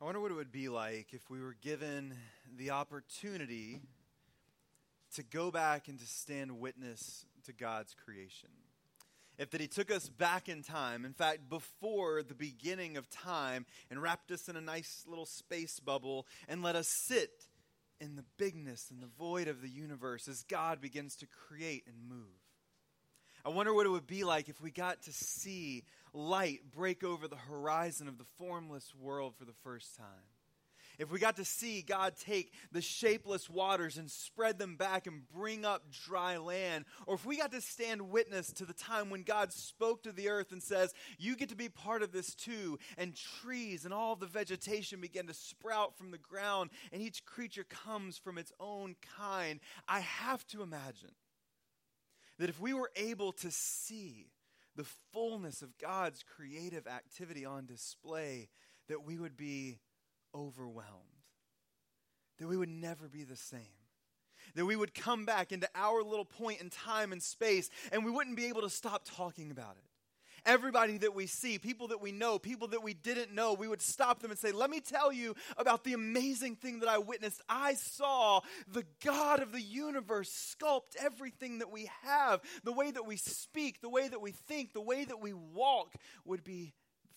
I wonder what it would be like if we were given the opportunity to go back and to stand witness to God's creation. If that He took us back in time, in fact, before the beginning of time, and wrapped us in a nice little space bubble and let us sit in the bigness and the void of the universe as God begins to create and move. I wonder what it would be like if we got to see light break over the horizon of the formless world for the first time. If we got to see God take the shapeless waters and spread them back and bring up dry land, or if we got to stand witness to the time when God spoke to the earth and says, You get to be part of this too, and trees and all the vegetation began to sprout from the ground, and each creature comes from its own kind, I have to imagine that if we were able to see the fullness of God's creative activity on display, that we would be overwhelmed, that we would never be the same. That we would come back into our little point in time and space and we wouldn't be able to stop talking about it everybody that we see, people that we know, people that we didn't know, we would stop them and say, Let me tell you about the amazing thing that I witnessed. I saw the God of the universe sculpt everything that we have. The way that we speak, the way that we think, the way that we walk would be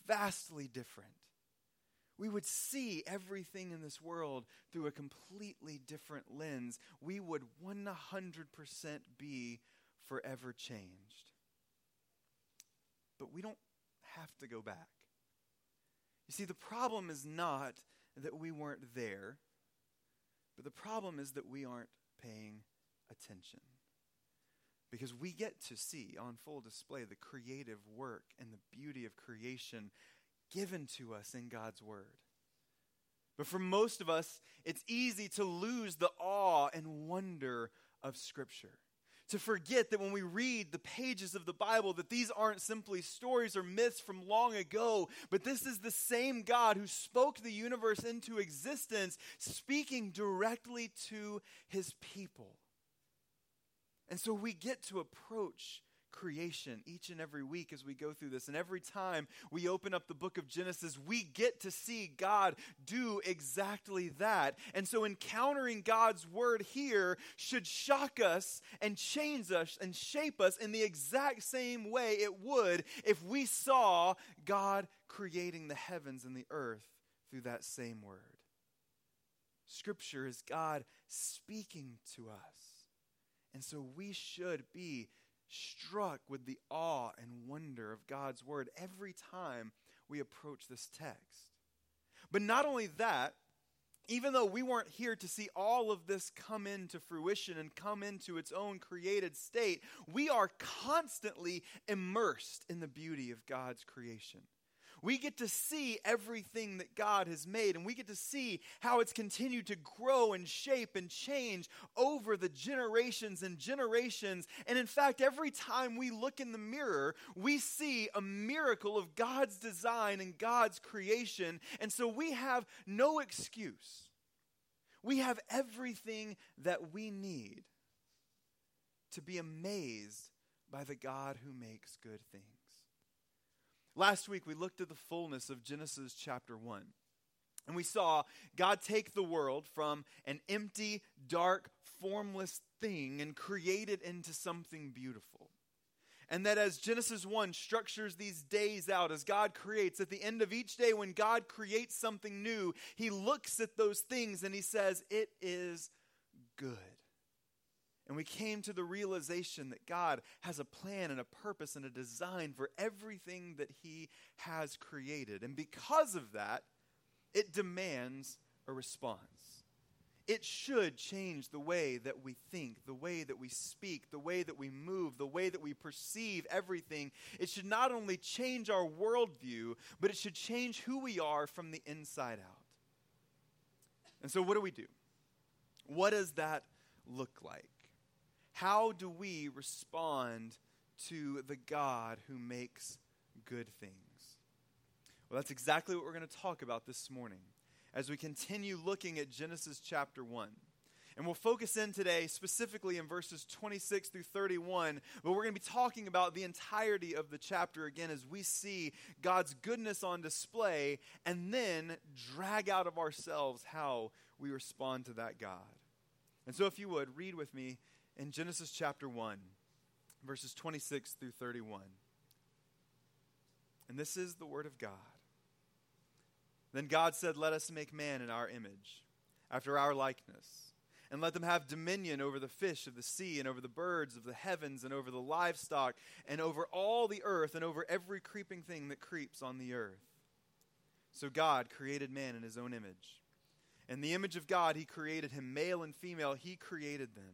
vastly different. We would see everything in this world through a completely different lens. We would 100% be forever changed. But we don't have to go back. You see, the problem is not that we weren't there, but the problem is that we aren't paying attention. Because we get to see on full display the creative work and the beauty of creation given to us in God's Word. But for most of us, it's easy to lose the awe and wonder of Scripture to forget that when we read the pages of the Bible that these aren't simply stories or myths from long ago, but this is the same God who spoke the universe into existence, speaking directly to his people. And so we get to approach creation each and every week as we go through this. And every time we open up the book of Genesis, we get to see God do exactly that. And so encountering God's word here should shock us and change us and shape us in the exact same way it would if we saw God creating the heavens and the earth through that same word. Scripture is God speaking to us. And so we should be struck with the awe and wonder of God's word every time we approach this text. But not only that, even though we weren't here to see all of this come into fruition and come into its own created state, we are constantly immersed in the beauty of God's creation. We get to see everything that God has made, and we get to see how it's continued to grow and shape and change over the generations and generations. And in fact, every time we look in the mirror, we see a miracle of God's design and God's creation. And so we have no excuse. We have everything that we need to be amazed by the God who makes good things. Last week, we looked at the fullness of Genesis chapter 1. And we saw God take the world from an empty, dark, formless thing and create it into something beautiful. And that as Genesis 1 structures these days out, as God creates, at the end of each day, when God creates something new, He looks at those things and He says, It is good. And we came to the realization that God has a plan and a purpose and a design for everything that He has created. And because of that, it demands a response. It should change the way that we think, the way that we speak, the way that we move, the way that we perceive everything. It should not only change our worldview, but it should change who we are from the inside out. And so, what do we do? What does that look like? How do we respond to the God who makes good things? Well, that's exactly what we're going to talk about this morning as we continue looking at Genesis chapter 1. And we'll focus in today specifically in verses 26 through 31, but we're going to be talking about the entirety of the chapter again as we see God's goodness on display and then drag out of ourselves how we respond to that God. And so, if you would, read with me in Genesis chapter 1, verses 26 through 31. And this is the Word of God. Then God said, Let us make man in our image, after our likeness, and let them have dominion over the fish of the sea, and over the birds of the heavens, and over the livestock, and over all the earth, and over every creeping thing that creeps on the earth. So God created man in his own image. In the image of God, he created him, male and female, he created them.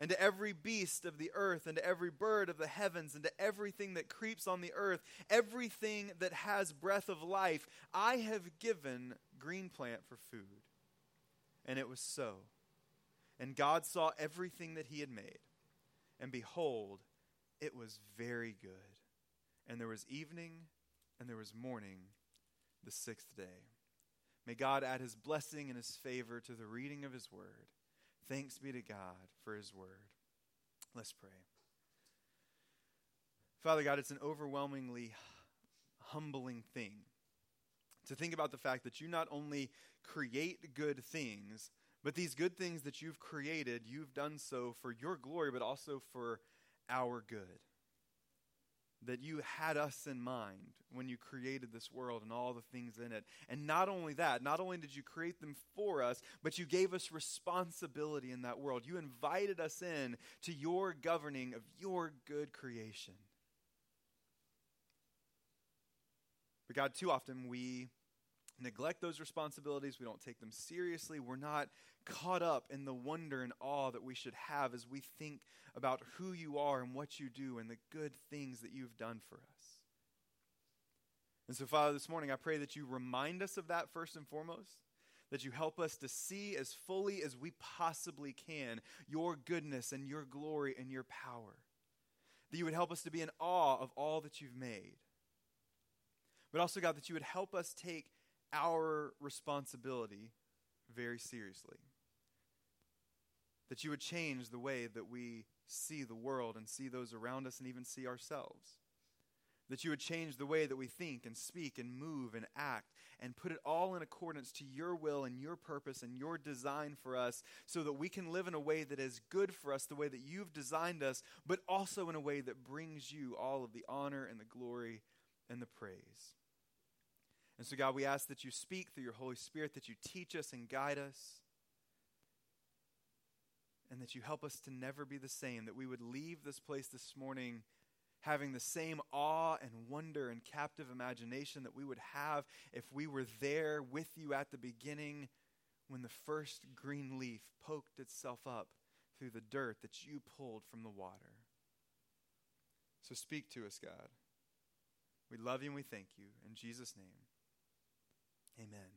and to every beast of the earth, and to every bird of the heavens, and to everything that creeps on the earth, everything that has breath of life, I have given green plant for food. And it was so. And God saw everything that he had made, and behold, it was very good. And there was evening, and there was morning, the sixth day. May God add his blessing and his favor to the reading of his word. Thanks be to God for his word. Let's pray. Father God, it's an overwhelmingly humbling thing to think about the fact that you not only create good things, but these good things that you've created, you've done so for your glory, but also for our good that you had us in mind when you created this world and all the things in it. And not only that, not only did you create them for us, but you gave us responsibility in that world. You invited us in to your governing of your good creation. But God, too often we neglect those responsibilities. We don't take them seriously. We're not caught up in the wonder and awe that we should have as we think about who you are and what you do and the good things that you've done for us. And so, Father, this morning I pray that you remind us of that first and foremost, that you help us to see as fully as we possibly can your goodness and your glory and your power. That you would help us to be in awe of all that you've made. But also, God, that you would help us take our responsibility very seriously. That you would change the way that we see the world and see those around us and even see ourselves. That you would change the way that we think and speak and move and act and put it all in accordance to your will and your purpose and your design for us so that we can live in a way that is good for us, the way that you've designed us, but also in a way that brings you all of the honor and the glory and the praise. And so, God, we ask that you speak through your Holy Spirit, that you teach us and guide us, and that you help us to never be the same, that we would leave this place this morning having the same awe and wonder and captive imagination that we would have if we were there with you at the beginning when the first green leaf poked itself up through the dirt that you pulled from the water. So speak to us, God. We love you and we thank you. In Jesus' name. Amen.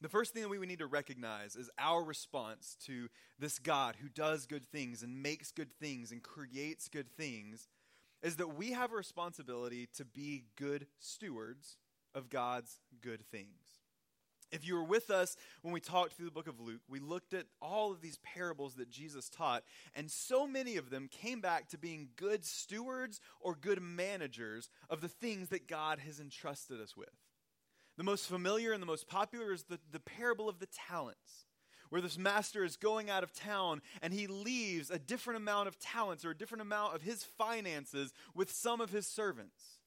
The first thing that we need to recognize is our response to this God who does good things and makes good things and creates good things is that we have a responsibility to be good stewards of God's good things. If you were with us when we talked through the book of Luke, we looked at all of these parables that Jesus taught, and so many of them came back to being good stewards or good managers of the things that God has entrusted us with. The most familiar and the most popular is the, the parable of the talents, where this master is going out of town and he leaves a different amount of talents or a different amount of his finances with some of his servants.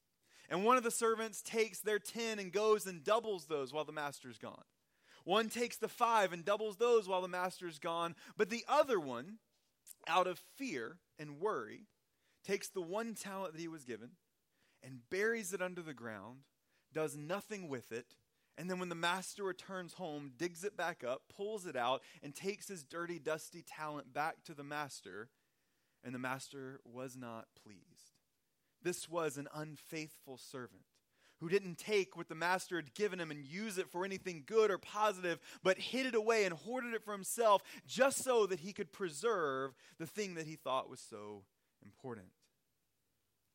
And one of the servants takes their 10 and goes and doubles those while the master's gone. One takes the five and doubles those while the master's gone. But the other one, out of fear and worry, takes the one talent that he was given and buries it under the ground, does nothing with it, and then when the master returns home, digs it back up, pulls it out, and takes his dirty, dusty talent back to the master and the master was not pleased. This was an unfaithful servant who didn't take what the master had given him and use it for anything good or positive, but hid it away and hoarded it for himself just so that he could preserve the thing that he thought was so important.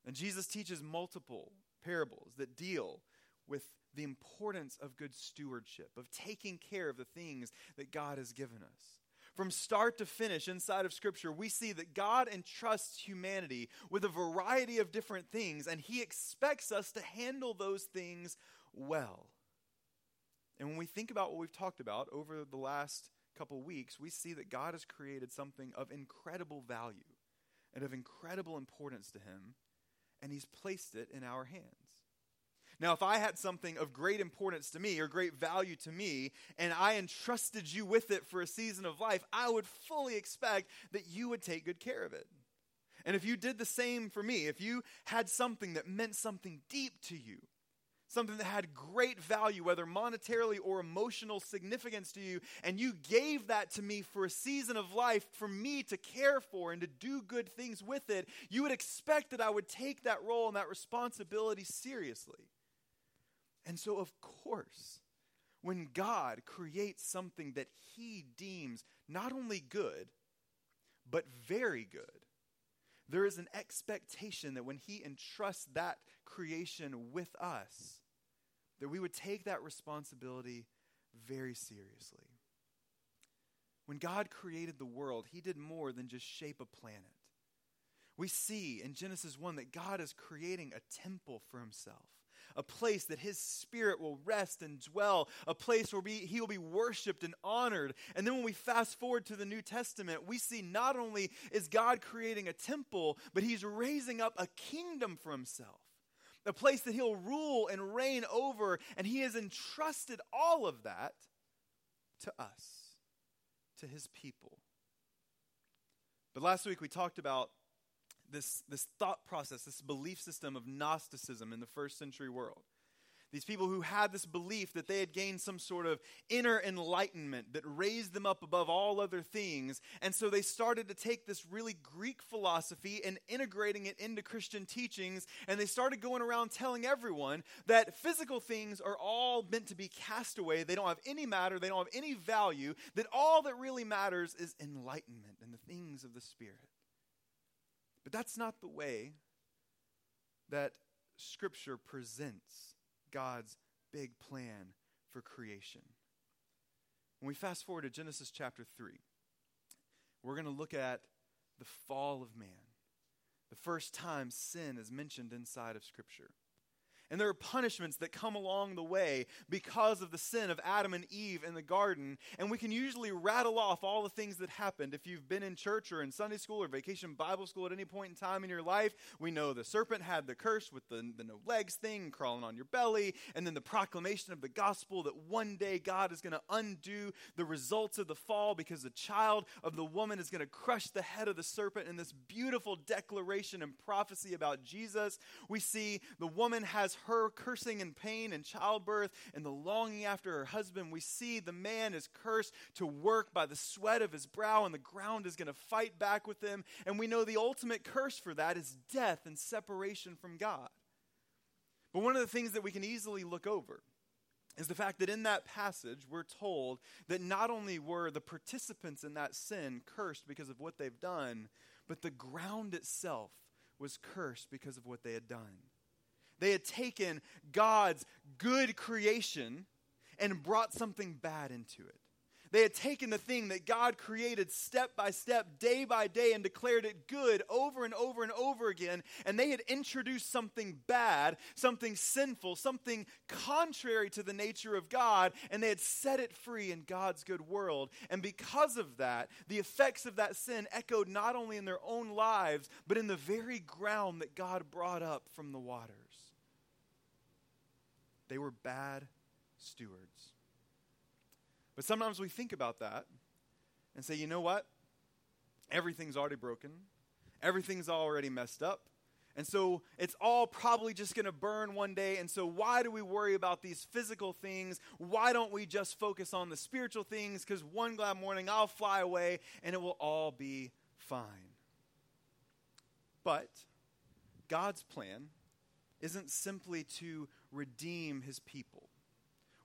And Jesus teaches multiple parables that deal with the importance of good stewardship, of taking care of the things that God has given us. From start to finish inside of Scripture, we see that God entrusts humanity with a variety of different things, and He expects us to handle those things well. And when we think about what we've talked about over the last couple weeks, we see that God has created something of incredible value and of incredible importance to Him, and He's placed it in our hands. Now, if I had something of great importance to me or great value to me, and I entrusted you with it for a season of life, I would fully expect that you would take good care of it. And if you did the same for me, if you had something that meant something deep to you, something that had great value, whether monetarily or emotional significance to you, and you gave that to me for a season of life for me to care for and to do good things with it, you would expect that I would take that role and that responsibility seriously. And so, of course, when God creates something that he deems not only good, but very good, there is an expectation that when he entrusts that creation with us, that we would take that responsibility very seriously. When God created the world, he did more than just shape a planet. We see in Genesis 1 that God is creating a temple for himself a place that his spirit will rest and dwell, a place where he will be worshiped and honored. And then when we fast forward to the New Testament, we see not only is God creating a temple, but he's raising up a kingdom for himself. A place that he'll rule and reign over, and he has entrusted all of that to us, to his people. But last week we talked about this, this thought process, this belief system of Gnosticism in the first century world. These people who had this belief that they had gained some sort of inner enlightenment that raised them up above all other things. And so they started to take this really Greek philosophy and integrating it into Christian teachings. And they started going around telling everyone that physical things are all meant to be cast away. They don't have any matter, they don't have any value. That all that really matters is enlightenment and the things of the Spirit. But that's not the way that Scripture presents God's big plan for creation. When we fast forward to Genesis chapter 3, we're going to look at the fall of man, the first time sin is mentioned inside of Scripture. And there are punishments that come along the way because of the sin of Adam and Eve in the garden. And we can usually rattle off all the things that happened. If you've been in church or in Sunday school or vacation Bible school at any point in time in your life, we know the serpent had the curse with the, the no legs thing, crawling on your belly, and then the proclamation of the gospel that one day God is going to undo the results of the fall because the child of the woman is going to crush the head of the serpent in this beautiful declaration and prophecy about Jesus. We see the woman has her cursing and pain and childbirth and the longing after her husband, we see the man is cursed to work by the sweat of his brow, and the ground is going to fight back with him. And we know the ultimate curse for that is death and separation from God. But one of the things that we can easily look over is the fact that in that passage, we're told that not only were the participants in that sin cursed because of what they've done, but the ground itself was cursed because of what they had done. They had taken God's good creation and brought something bad into it. They had taken the thing that God created step by step, day by day, and declared it good over and over and over again. And they had introduced something bad, something sinful, something contrary to the nature of God, and they had set it free in God's good world. And because of that, the effects of that sin echoed not only in their own lives, but in the very ground that God brought up from the waters. They were bad stewards. But sometimes we think about that and say, you know what? Everything's already broken, everything's already messed up. And so it's all probably just going to burn one day. And so, why do we worry about these physical things? Why don't we just focus on the spiritual things? Because one glad morning I'll fly away and it will all be fine. But God's plan isn't simply to redeem his people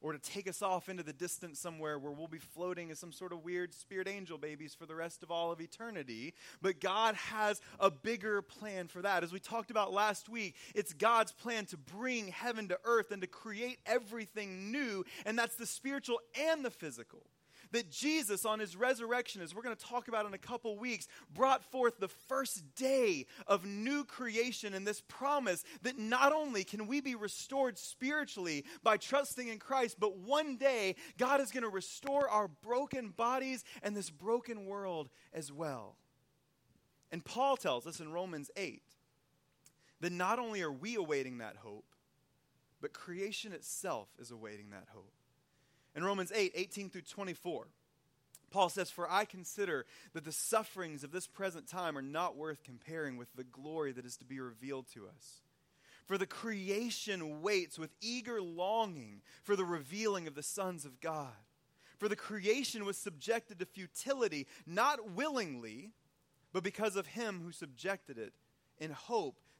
or to take us off into the distance somewhere where we'll be floating as some sort of weird spirit angel babies for the rest of all of eternity. But God has a bigger plan for that. As we talked about last week, it's God's plan to bring heaven to earth and to create everything new, and that's the spiritual and the physical that Jesus, on his resurrection, as we're going to talk about in a couple weeks, brought forth the first day of new creation and this promise that not only can we be restored spiritually by trusting in Christ, but one day God is going to restore our broken bodies and this broken world as well. And Paul tells us in Romans 8 that not only are we awaiting that hope, but creation itself is awaiting that hope. In Romans 8, 18 through 24, Paul says, For I consider that the sufferings of this present time are not worth comparing with the glory that is to be revealed to us. For the creation waits with eager longing for the revealing of the sons of God. For the creation was subjected to futility, not willingly, but because of him who subjected it, in hope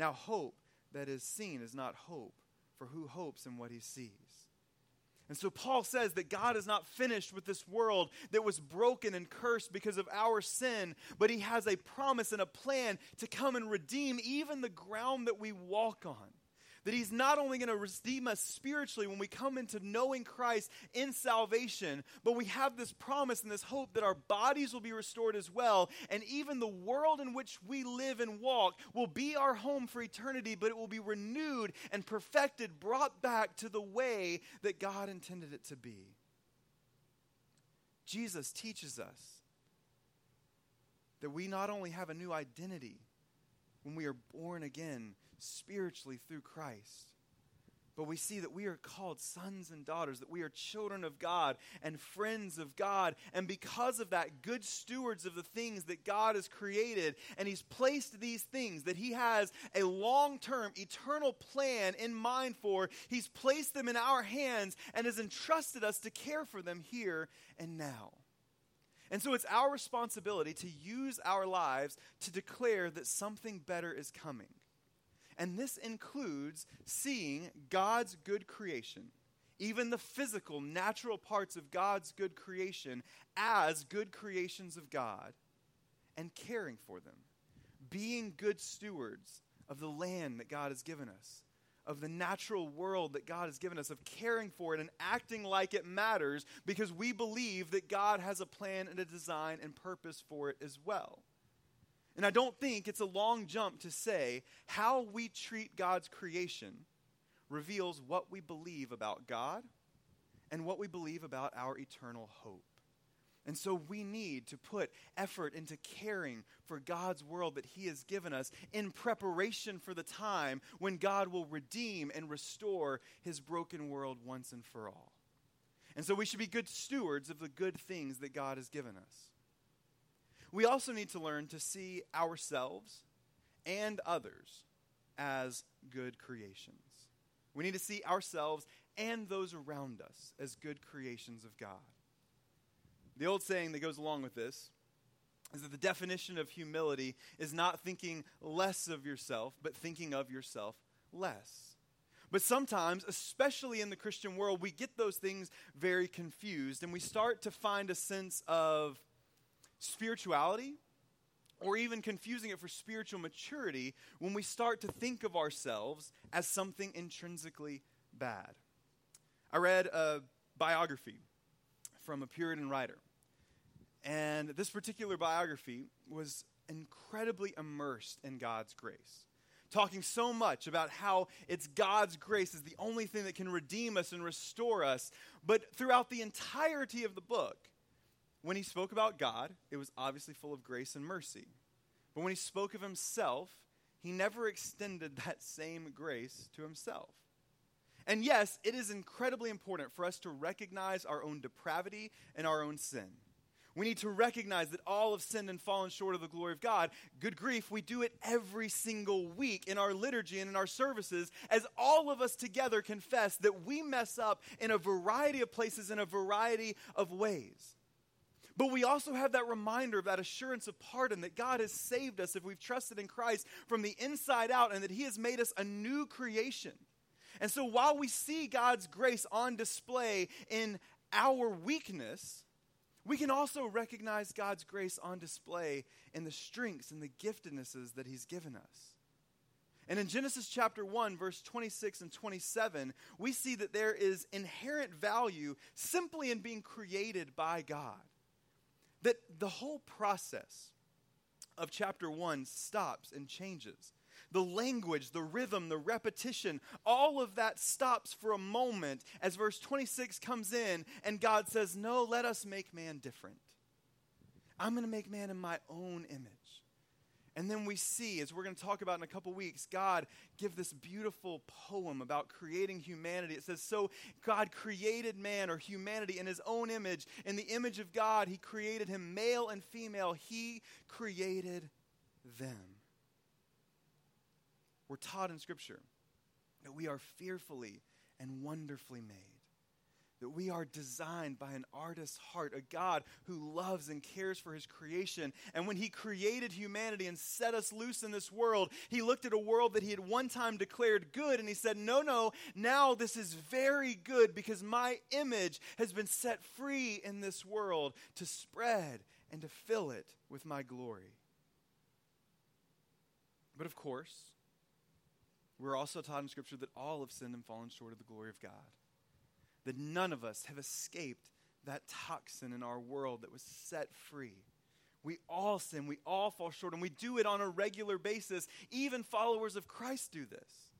Now, hope that is seen is not hope, for who hopes in what he sees? And so Paul says that God is not finished with this world that was broken and cursed because of our sin, but he has a promise and a plan to come and redeem even the ground that we walk on. That He's not only going to redeem us spiritually when we come into knowing Christ in salvation, but we have this promise and this hope that our bodies will be restored as well. And even the world in which we live and walk will be our home for eternity, but it will be renewed and perfected, brought back to the way that God intended it to be. Jesus teaches us that we not only have a new identity when we are born again spiritually through Christ. But we see that we are called sons and daughters, that we are children of God and friends of God. And because of that, good stewards of the things that God has created. And He's placed these things that He has a long term, eternal plan in mind for. He's placed them in our hands and has entrusted us to care for them here and now. And so it's our responsibility to use our lives to declare that something better is coming. And this includes seeing God's good creation, even the physical, natural parts of God's good creation, as good creations of God and caring for them. Being good stewards of the land that God has given us, of the natural world that God has given us, of caring for it and acting like it matters because we believe that God has a plan and a design and purpose for it as well. And I don't think it's a long jump to say how we treat God's creation reveals what we believe about God and what we believe about our eternal hope. And so we need to put effort into caring for God's world that He has given us in preparation for the time when God will redeem and restore His broken world once and for all. And so we should be good stewards of the good things that God has given us we also need to learn to see ourselves and others as good creations. We need to see ourselves and those around us as good creations of God. The old saying that goes along with this is that the definition of humility is not thinking less of yourself, but thinking of yourself less. But sometimes, especially in the Christian world, we get those things very confused and we start to find a sense of spirituality or even confusing it for spiritual maturity when we start to think of ourselves as something intrinsically bad. I read a biography from a Puritan writer, and this particular biography was incredibly immersed in God's grace. Talking so much about how it's God's grace is the only thing that can redeem us and restore us. But throughout the entirety of the book, when he spoke about God, it was obviously full of grace and mercy. But when he spoke of himself, he never extended that same grace to himself. And yes, it is incredibly important for us to recognize our own depravity and our own sin. We need to recognize that all have sinned and fallen short of the glory of God. Good grief, we do it every single week in our liturgy and in our services as all of us together confess that we mess up in a variety of places in a variety of ways. But we also have that reminder of that assurance of pardon that God has saved us if we've trusted in Christ from the inside out and that He has made us a new creation. And so while we see God's grace on display in our weakness, we can also recognize God's grace on display in the strengths and the giftednesses that He's given us. And in Genesis chapter 1, verse 26 and 27, we see that there is inherent value simply in being created by God. That the whole process of chapter 1 stops and changes the language, the rhythm, the repetition, all of that stops for a moment as verse 26 comes in and God says, No, let us make man different. I'm going to make man in my own image. And then we see, as we're going to talk about in a couple weeks, God give this beautiful poem about creating humanity. It says, So God created man or humanity in his own image. In the image of God, he created him male and female. He created them. We're taught in Scripture that we are fearfully and wonderfully made. That we are designed by an artist's heart, a God who loves and cares for his creation. And when he created humanity and set us loose in this world, he looked at a world that he had one time declared good and he said, No, no, now this is very good because my image has been set free in this world to spread and to fill it with my glory. But of course, we're also taught in Scripture that all have sinned and fallen short of the glory of God. That none of us have escaped that toxin in our world that was set free. We all sin, we all fall short, and we do it on a regular basis. Even followers of Christ do this.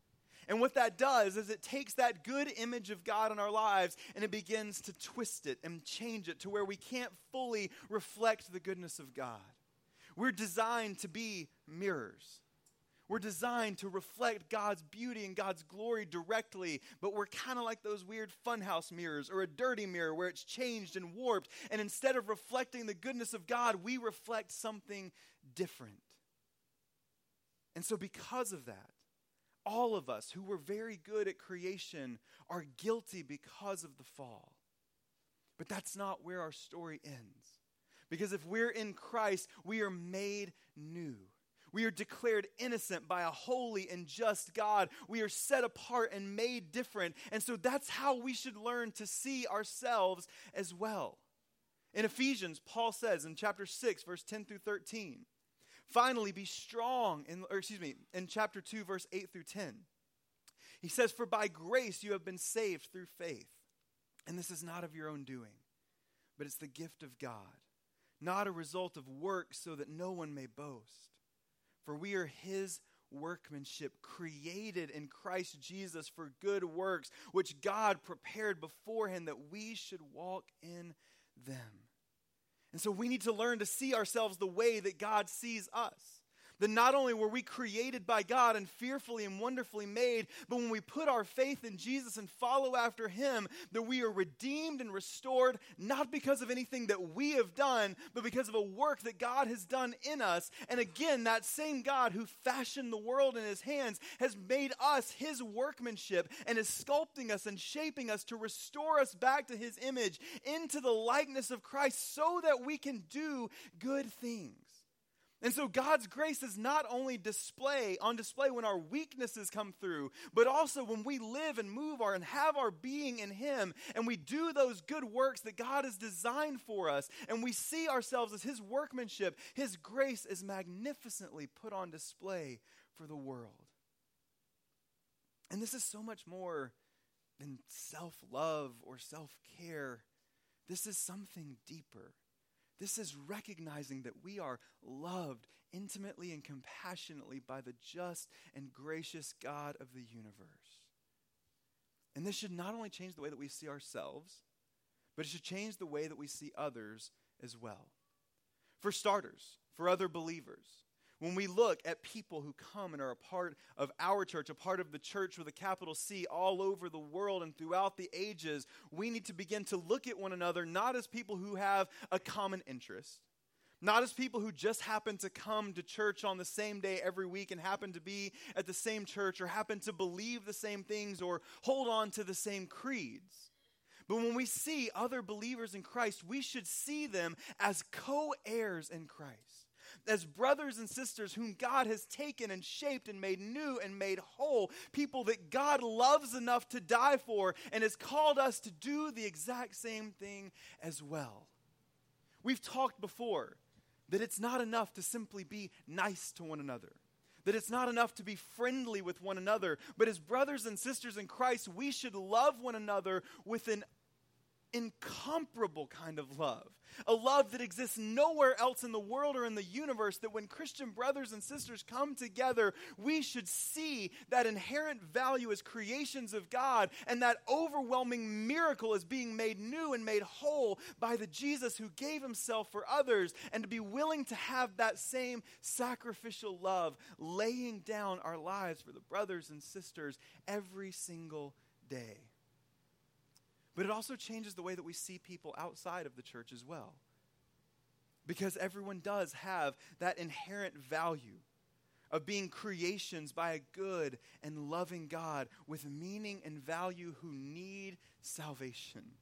And what that does is it takes that good image of God in our lives and it begins to twist it and change it to where we can't fully reflect the goodness of God. We're designed to be mirrors. We're designed to reflect God's beauty and God's glory directly, but we're kind of like those weird funhouse mirrors or a dirty mirror where it's changed and warped. And instead of reflecting the goodness of God, we reflect something different. And so, because of that, all of us who were very good at creation are guilty because of the fall. But that's not where our story ends. Because if we're in Christ, we are made new. We are declared innocent by a holy and just God. We are set apart and made different. And so that's how we should learn to see ourselves as well. In Ephesians, Paul says in chapter 6, verse 10 through 13, finally be strong, in, or excuse me, in chapter 2, verse 8 through 10. He says, For by grace you have been saved through faith. And this is not of your own doing, but it's the gift of God, not a result of works, so that no one may boast. For we are his workmanship, created in Christ Jesus for good works, which God prepared beforehand that we should walk in them. And so we need to learn to see ourselves the way that God sees us that not only were we created by God and fearfully and wonderfully made, but when we put our faith in Jesus and follow after Him, that we are redeemed and restored, not because of anything that we have done, but because of a work that God has done in us. And again, that same God who fashioned the world in His hands has made us His workmanship and is sculpting us and shaping us to restore us back to His image into the likeness of Christ so that we can do good things. And so God's grace is not only display on display when our weaknesses come through, but also when we live and move our and have our being in him and we do those good works that God has designed for us and we see ourselves as his workmanship, his grace is magnificently put on display for the world. And this is so much more than self-love or self-care. This is something deeper. This is recognizing that we are loved intimately and compassionately by the just and gracious God of the universe. And this should not only change the way that we see ourselves, but it should change the way that we see others as well. For starters, for other believers, When we look at people who come and are a part of our church, a part of the church with a capital C all over the world and throughout the ages, we need to begin to look at one another not as people who have a common interest, not as people who just happen to come to church on the same day every week and happen to be at the same church or happen to believe the same things or hold on to the same creeds. But when we see other believers in Christ, we should see them as co heirs in Christ as brothers and sisters whom God has taken and shaped and made new and made whole, people that God loves enough to die for and has called us to do the exact same thing as well. We've talked before that it's not enough to simply be nice to one another. That it's not enough to be friendly with one another, but as brothers and sisters in Christ, we should love one another with an incomparable kind of love. A love that exists nowhere else in the world or in the universe. That when Christian brothers and sisters come together, we should see that inherent value as creations of God and that overwhelming miracle as being made new and made whole by the Jesus who gave himself for others, and to be willing to have that same sacrificial love, laying down our lives for the brothers and sisters every single day. But it also changes the way that we see people outside of the church as well. Because everyone does have that inherent value of being creations by a good and loving God with meaning and value who need salvation.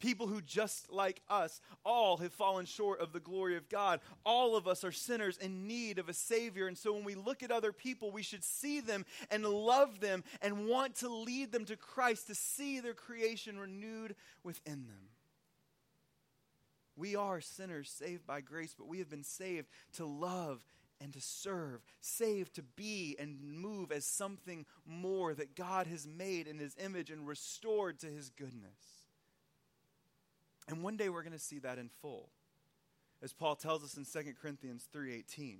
People who, just like us, all have fallen short of the glory of God. All of us are sinners in need of a Savior. And so when we look at other people, we should see them and love them and want to lead them to Christ to see their creation renewed within them. We are sinners saved by grace, but we have been saved to love and to serve, saved to be and move as something more that God has made in His image and restored to His goodness. And one day we're going to see that in full. As Paul tells us in 2 Corinthians 3:18.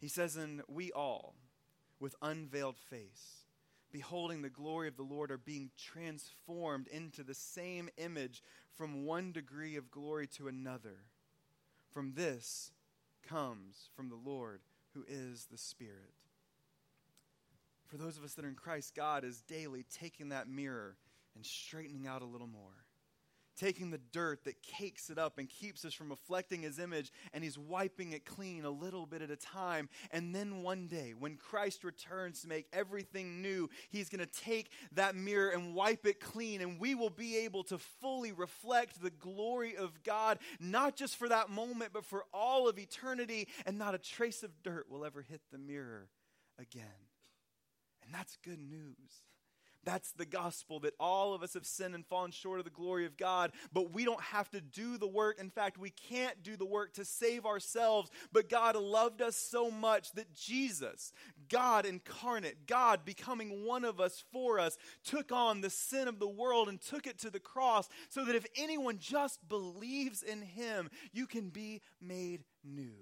He says and we all with unveiled face beholding the glory of the Lord are being transformed into the same image from one degree of glory to another. From this comes from the Lord who is the Spirit. For those of us that are in Christ, God is daily taking that mirror and straightening out a little more taking the dirt that cakes it up and keeps us from reflecting his image, and he's wiping it clean a little bit at a time. And then one day, when Christ returns to make everything new, he's going to take that mirror and wipe it clean, and we will be able to fully reflect the glory of God, not just for that moment, but for all of eternity, and not a trace of dirt will ever hit the mirror again. And that's good news. That's the gospel that all of us have sinned and fallen short of the glory of God, but we don't have to do the work. In fact, we can't do the work to save ourselves, but God loved us so much that Jesus, God incarnate, God becoming one of us for us, took on the sin of the world and took it to the cross so that if anyone just believes in him, you can be made new.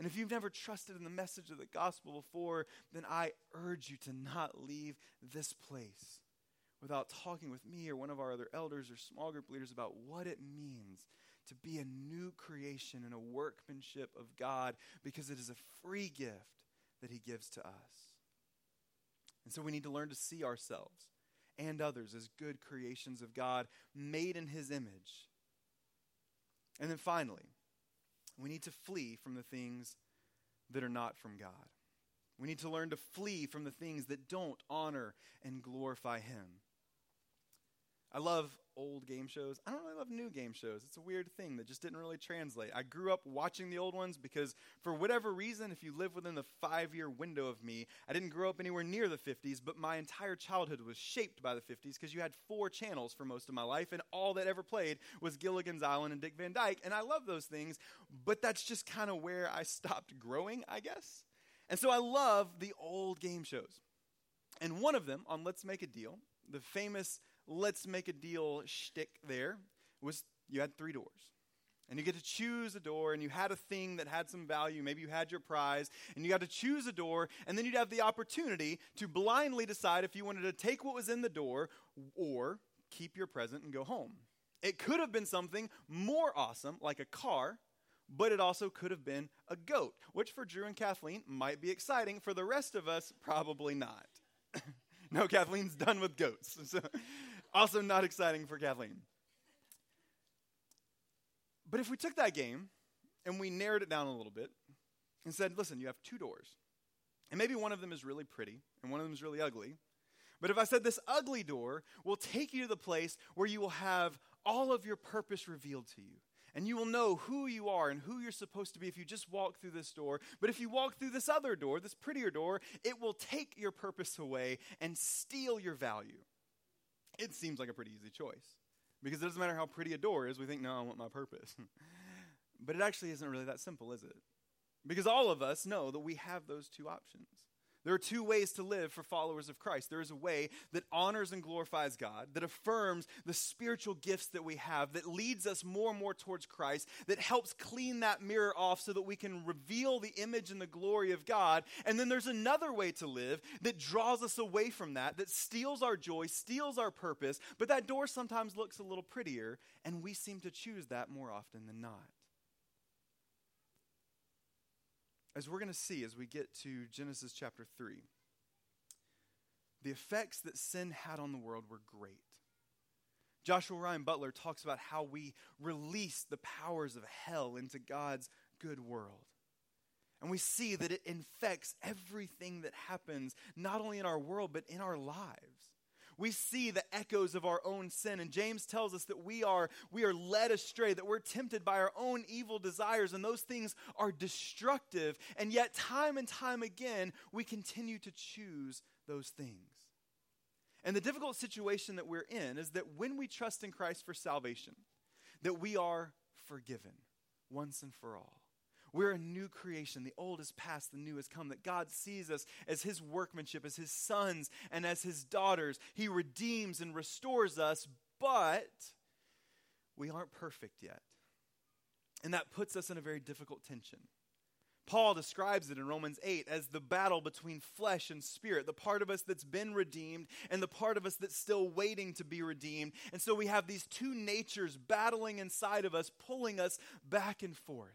And if you've never trusted in the message of the gospel before, then I urge you to not leave this place without talking with me or one of our other elders or small group leaders about what it means to be a new creation and a workmanship of God because it is a free gift that He gives to us. And so we need to learn to see ourselves and others as good creations of God made in His image. And then finally, we need to flee from the things that are not from God. We need to learn to flee from the things that don't honor and glorify Him. I love old game shows. I don't really love new game shows. It's a weird thing that just didn't really translate. I grew up watching the old ones because, for whatever reason, if you live within the five year window of me, I didn't grow up anywhere near the 50s, but my entire childhood was shaped by the 50s because you had four channels for most of my life, and all that ever played was Gilligan's Island and Dick Van Dyke. And I love those things, but that's just kind of where I stopped growing, I guess. And so I love the old game shows. And one of them, on Let's Make a Deal, the famous let's make a deal shtick there was you had three doors. And you get to choose a door, and you had a thing that had some value. Maybe you had your prize, and you got to choose a door, and then you'd have the opportunity to blindly decide if you wanted to take what was in the door or keep your present and go home. It could have been something more awesome, like a car, but it also could have been a goat, which for Drew and Kathleen might be exciting. For the rest of us, probably not. no, Kathleen's done with goats. So also not exciting for Kathleen. But if we took that game and we narrowed it down a little bit and said, listen, you have two doors. And maybe one of them is really pretty and one of them is really ugly. But if I said this ugly door will take you to the place where you will have all of your purpose revealed to you. And you will know who you are and who you're supposed to be if you just walk through this door. But if you walk through this other door, this prettier door, it will take your purpose away and steal your value. It seems like a pretty easy choice. Because it doesn't matter how pretty a door is, we think, no, I want my purpose. but it actually isn't really that simple, is it? Because all of us know that we have those two options. There are two ways to live for followers of Christ. There is a way that honors and glorifies God, that affirms the spiritual gifts that we have, that leads us more and more towards Christ, that helps clean that mirror off so that we can reveal the image and the glory of God. And then there's another way to live that draws us away from that, that steals our joy, steals our purpose, but that door sometimes looks a little prettier, and we seem to choose that more often than not. As we're going to see as we get to Genesis chapter 3, the effects that sin had on the world were great. Joshua Ryan Butler talks about how we release the powers of hell into God's good world. And we see that it infects everything that happens, not only in our world, but in our lives we see the echoes of our own sin. And James tells us that we are, we are led astray, that we're tempted by our own evil desires, and those things are destructive. And yet, time and time again, we continue to choose those things. And the difficult situation that we're in is that when we trust in Christ for salvation, that we are forgiven once and for all. We're a new creation. The old is past, the new has come. That God sees us as his workmanship, as his sons, and as his daughters. He redeems and restores us, but we aren't perfect yet. And that puts us in a very difficult tension. Paul describes it in Romans 8 as the battle between flesh and spirit, the part of us that's been redeemed and the part of us that's still waiting to be redeemed. And so we have these two natures battling inside of us, pulling us back and forth.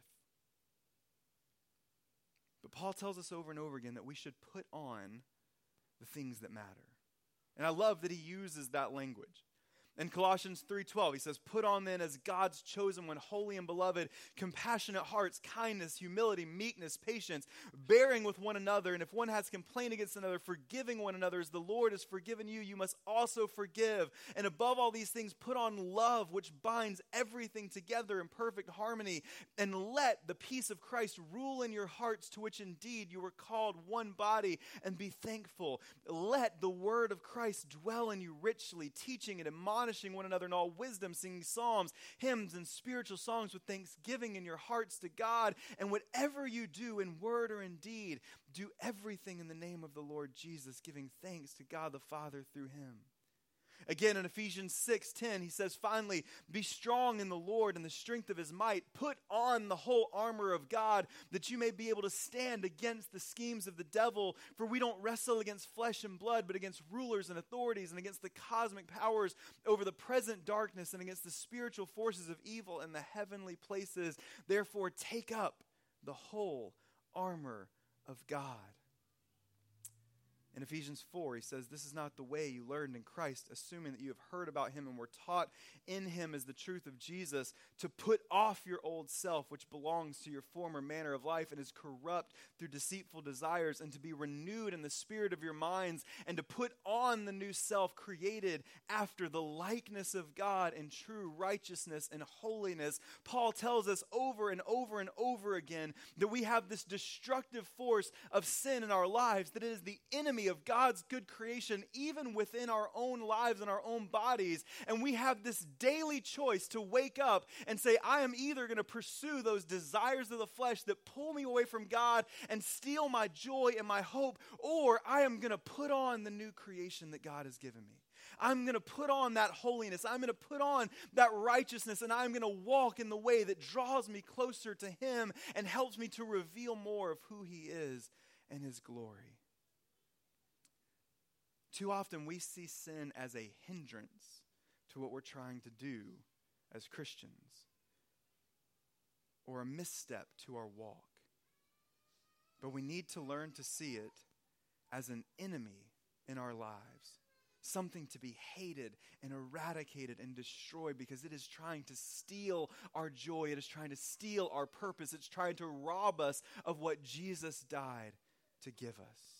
Paul tells us over and over again that we should put on the things that matter. And I love that he uses that language. In Colossians 3:12 he says put on then as God's chosen one holy and beloved compassionate hearts kindness humility meekness patience bearing with one another. And if one has complaint against another forgiving one another. As the Lord has forgiven you you must also forgive. And above all these things put on love which binds everything together in perfect harmony. And let the peace of Christ rule in your hearts to which indeed you were called one body. And be thankful. Let the word of Christ dwell in you richly teaching and admonishing admonishing one another in all wisdom, singing psalms, hymns, and spiritual songs with thanksgiving in your hearts to God. And whatever you do in word or in deed, do everything in the name of the Lord Jesus, giving thanks to God the Father through him. Again, in Ephesians 6:10, he says, "Finally, be strong in the Lord and the strength of his might. Put on the whole armor of God, that you may be able to stand against the schemes of the devil, for we don't wrestle against flesh and blood, but against rulers and authorities and against the cosmic powers over the present darkness and against the spiritual forces of evil in the heavenly places. Therefore, take up the whole armor of God." In Ephesians 4, he says, This is not the way you learned in Christ, assuming that you have heard about him and were taught in him as the truth of Jesus, to put off your old self, which belongs to your former manner of life and is corrupt through deceitful desires, and to be renewed in the spirit of your minds, and to put on the new self created after the likeness of God in true righteousness and holiness. Paul tells us over and over and over again that we have this destructive force of sin in our lives, that it is the enemy of God's good creation, even within our own lives and our own bodies. And we have this daily choice to wake up and say, I am either going to pursue those desires of the flesh that pull me away from God and steal my joy and my hope, or I am going to put on the new creation that God has given me. I'm going to put on that holiness. I'm going to put on that righteousness, and I'm going to walk in the way that draws me closer to Him and helps me to reveal more of who He is and His glory. Too often we see sin as a hindrance to what we're trying to do as Christians. or a misstep to our walk. But we need to learn to see it as an enemy in our lives, something to be hated and eradicated and destroyed because it is trying to steal our joy. It is trying to steal our purpose. It's trying to rob us of what Jesus died to give us.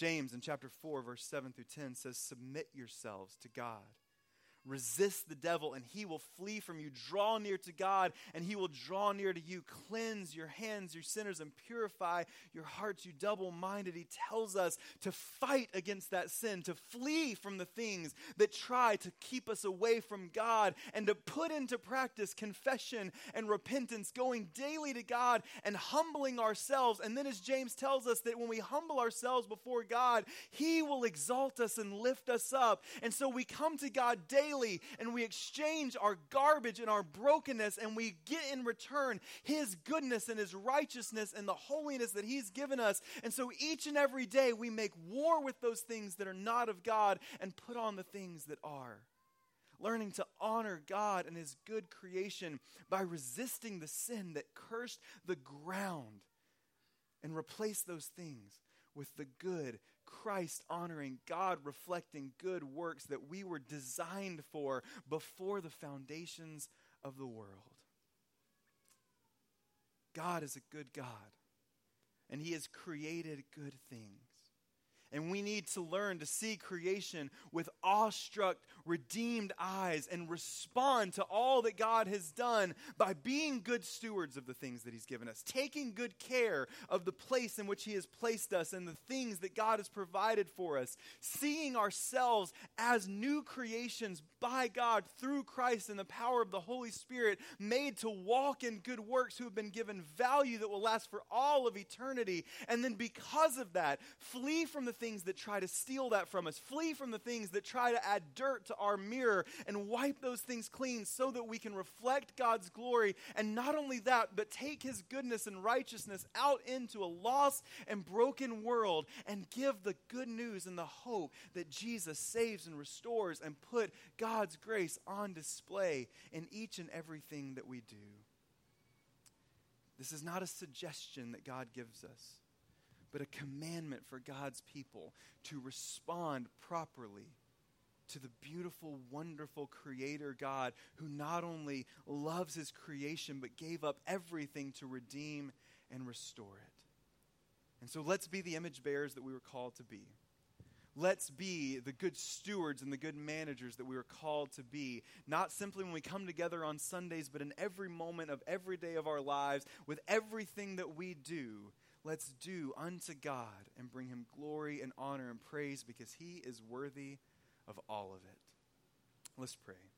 James in chapter 4, verse 7 through 10 says, Submit yourselves to God. Resist the devil, and he will flee from you. Draw near to God, and he will draw near to you. Cleanse your hands, your sinners, and purify your hearts, you double minded. He tells us to fight against that sin, to flee from the things that try to keep us away from God, and to put into practice confession and repentance, going daily to God and humbling ourselves. And then, as James tells us, that when we humble ourselves before God, he will exalt us and lift us up. And so we come to God daily daily and we exchange our garbage and our brokenness and we get in return His goodness and His righteousness and the holiness that He's given us. And so each and every day we make war with those things that are not of God and put on the things that are learning to honor God and His good creation by resisting the sin that cursed the ground and replace those things with the good Christ honoring, God reflecting good works that we were designed for before the foundations of the world. God is a good God, and He has created good things. And we need to learn to see creation with awestruck, redeemed eyes and respond to all that God has done by being good stewards of the things that He's given us, taking good care of the place in which He has placed us and the things that God has provided for us, seeing ourselves as new creations by God through Christ and the power of the Holy Spirit, made to walk in good works, who have been given value that will last for all of eternity. And then because of that, flee from the things that try to steal that from us. Flee from the things that try to add dirt to our mirror and wipe those things clean so that we can reflect God's glory. And not only that, but take His goodness and righteousness out into a lost and broken world and give the good news and the hope that Jesus saves and restores and put God's grace on display in each and everything that we do. This is not a suggestion that God gives us but a commandment for God's people to respond properly to the beautiful, wonderful Creator God who not only loves His creation, but gave up everything to redeem and restore it. And so let's be the image bearers that we were called to be. Let's be the good stewards and the good managers that we were called to be, not simply when we come together on Sundays, but in every moment of every day of our lives, with everything that we do, let's do unto God and bring him glory and honor and praise because he is worthy of all of it. Let's pray.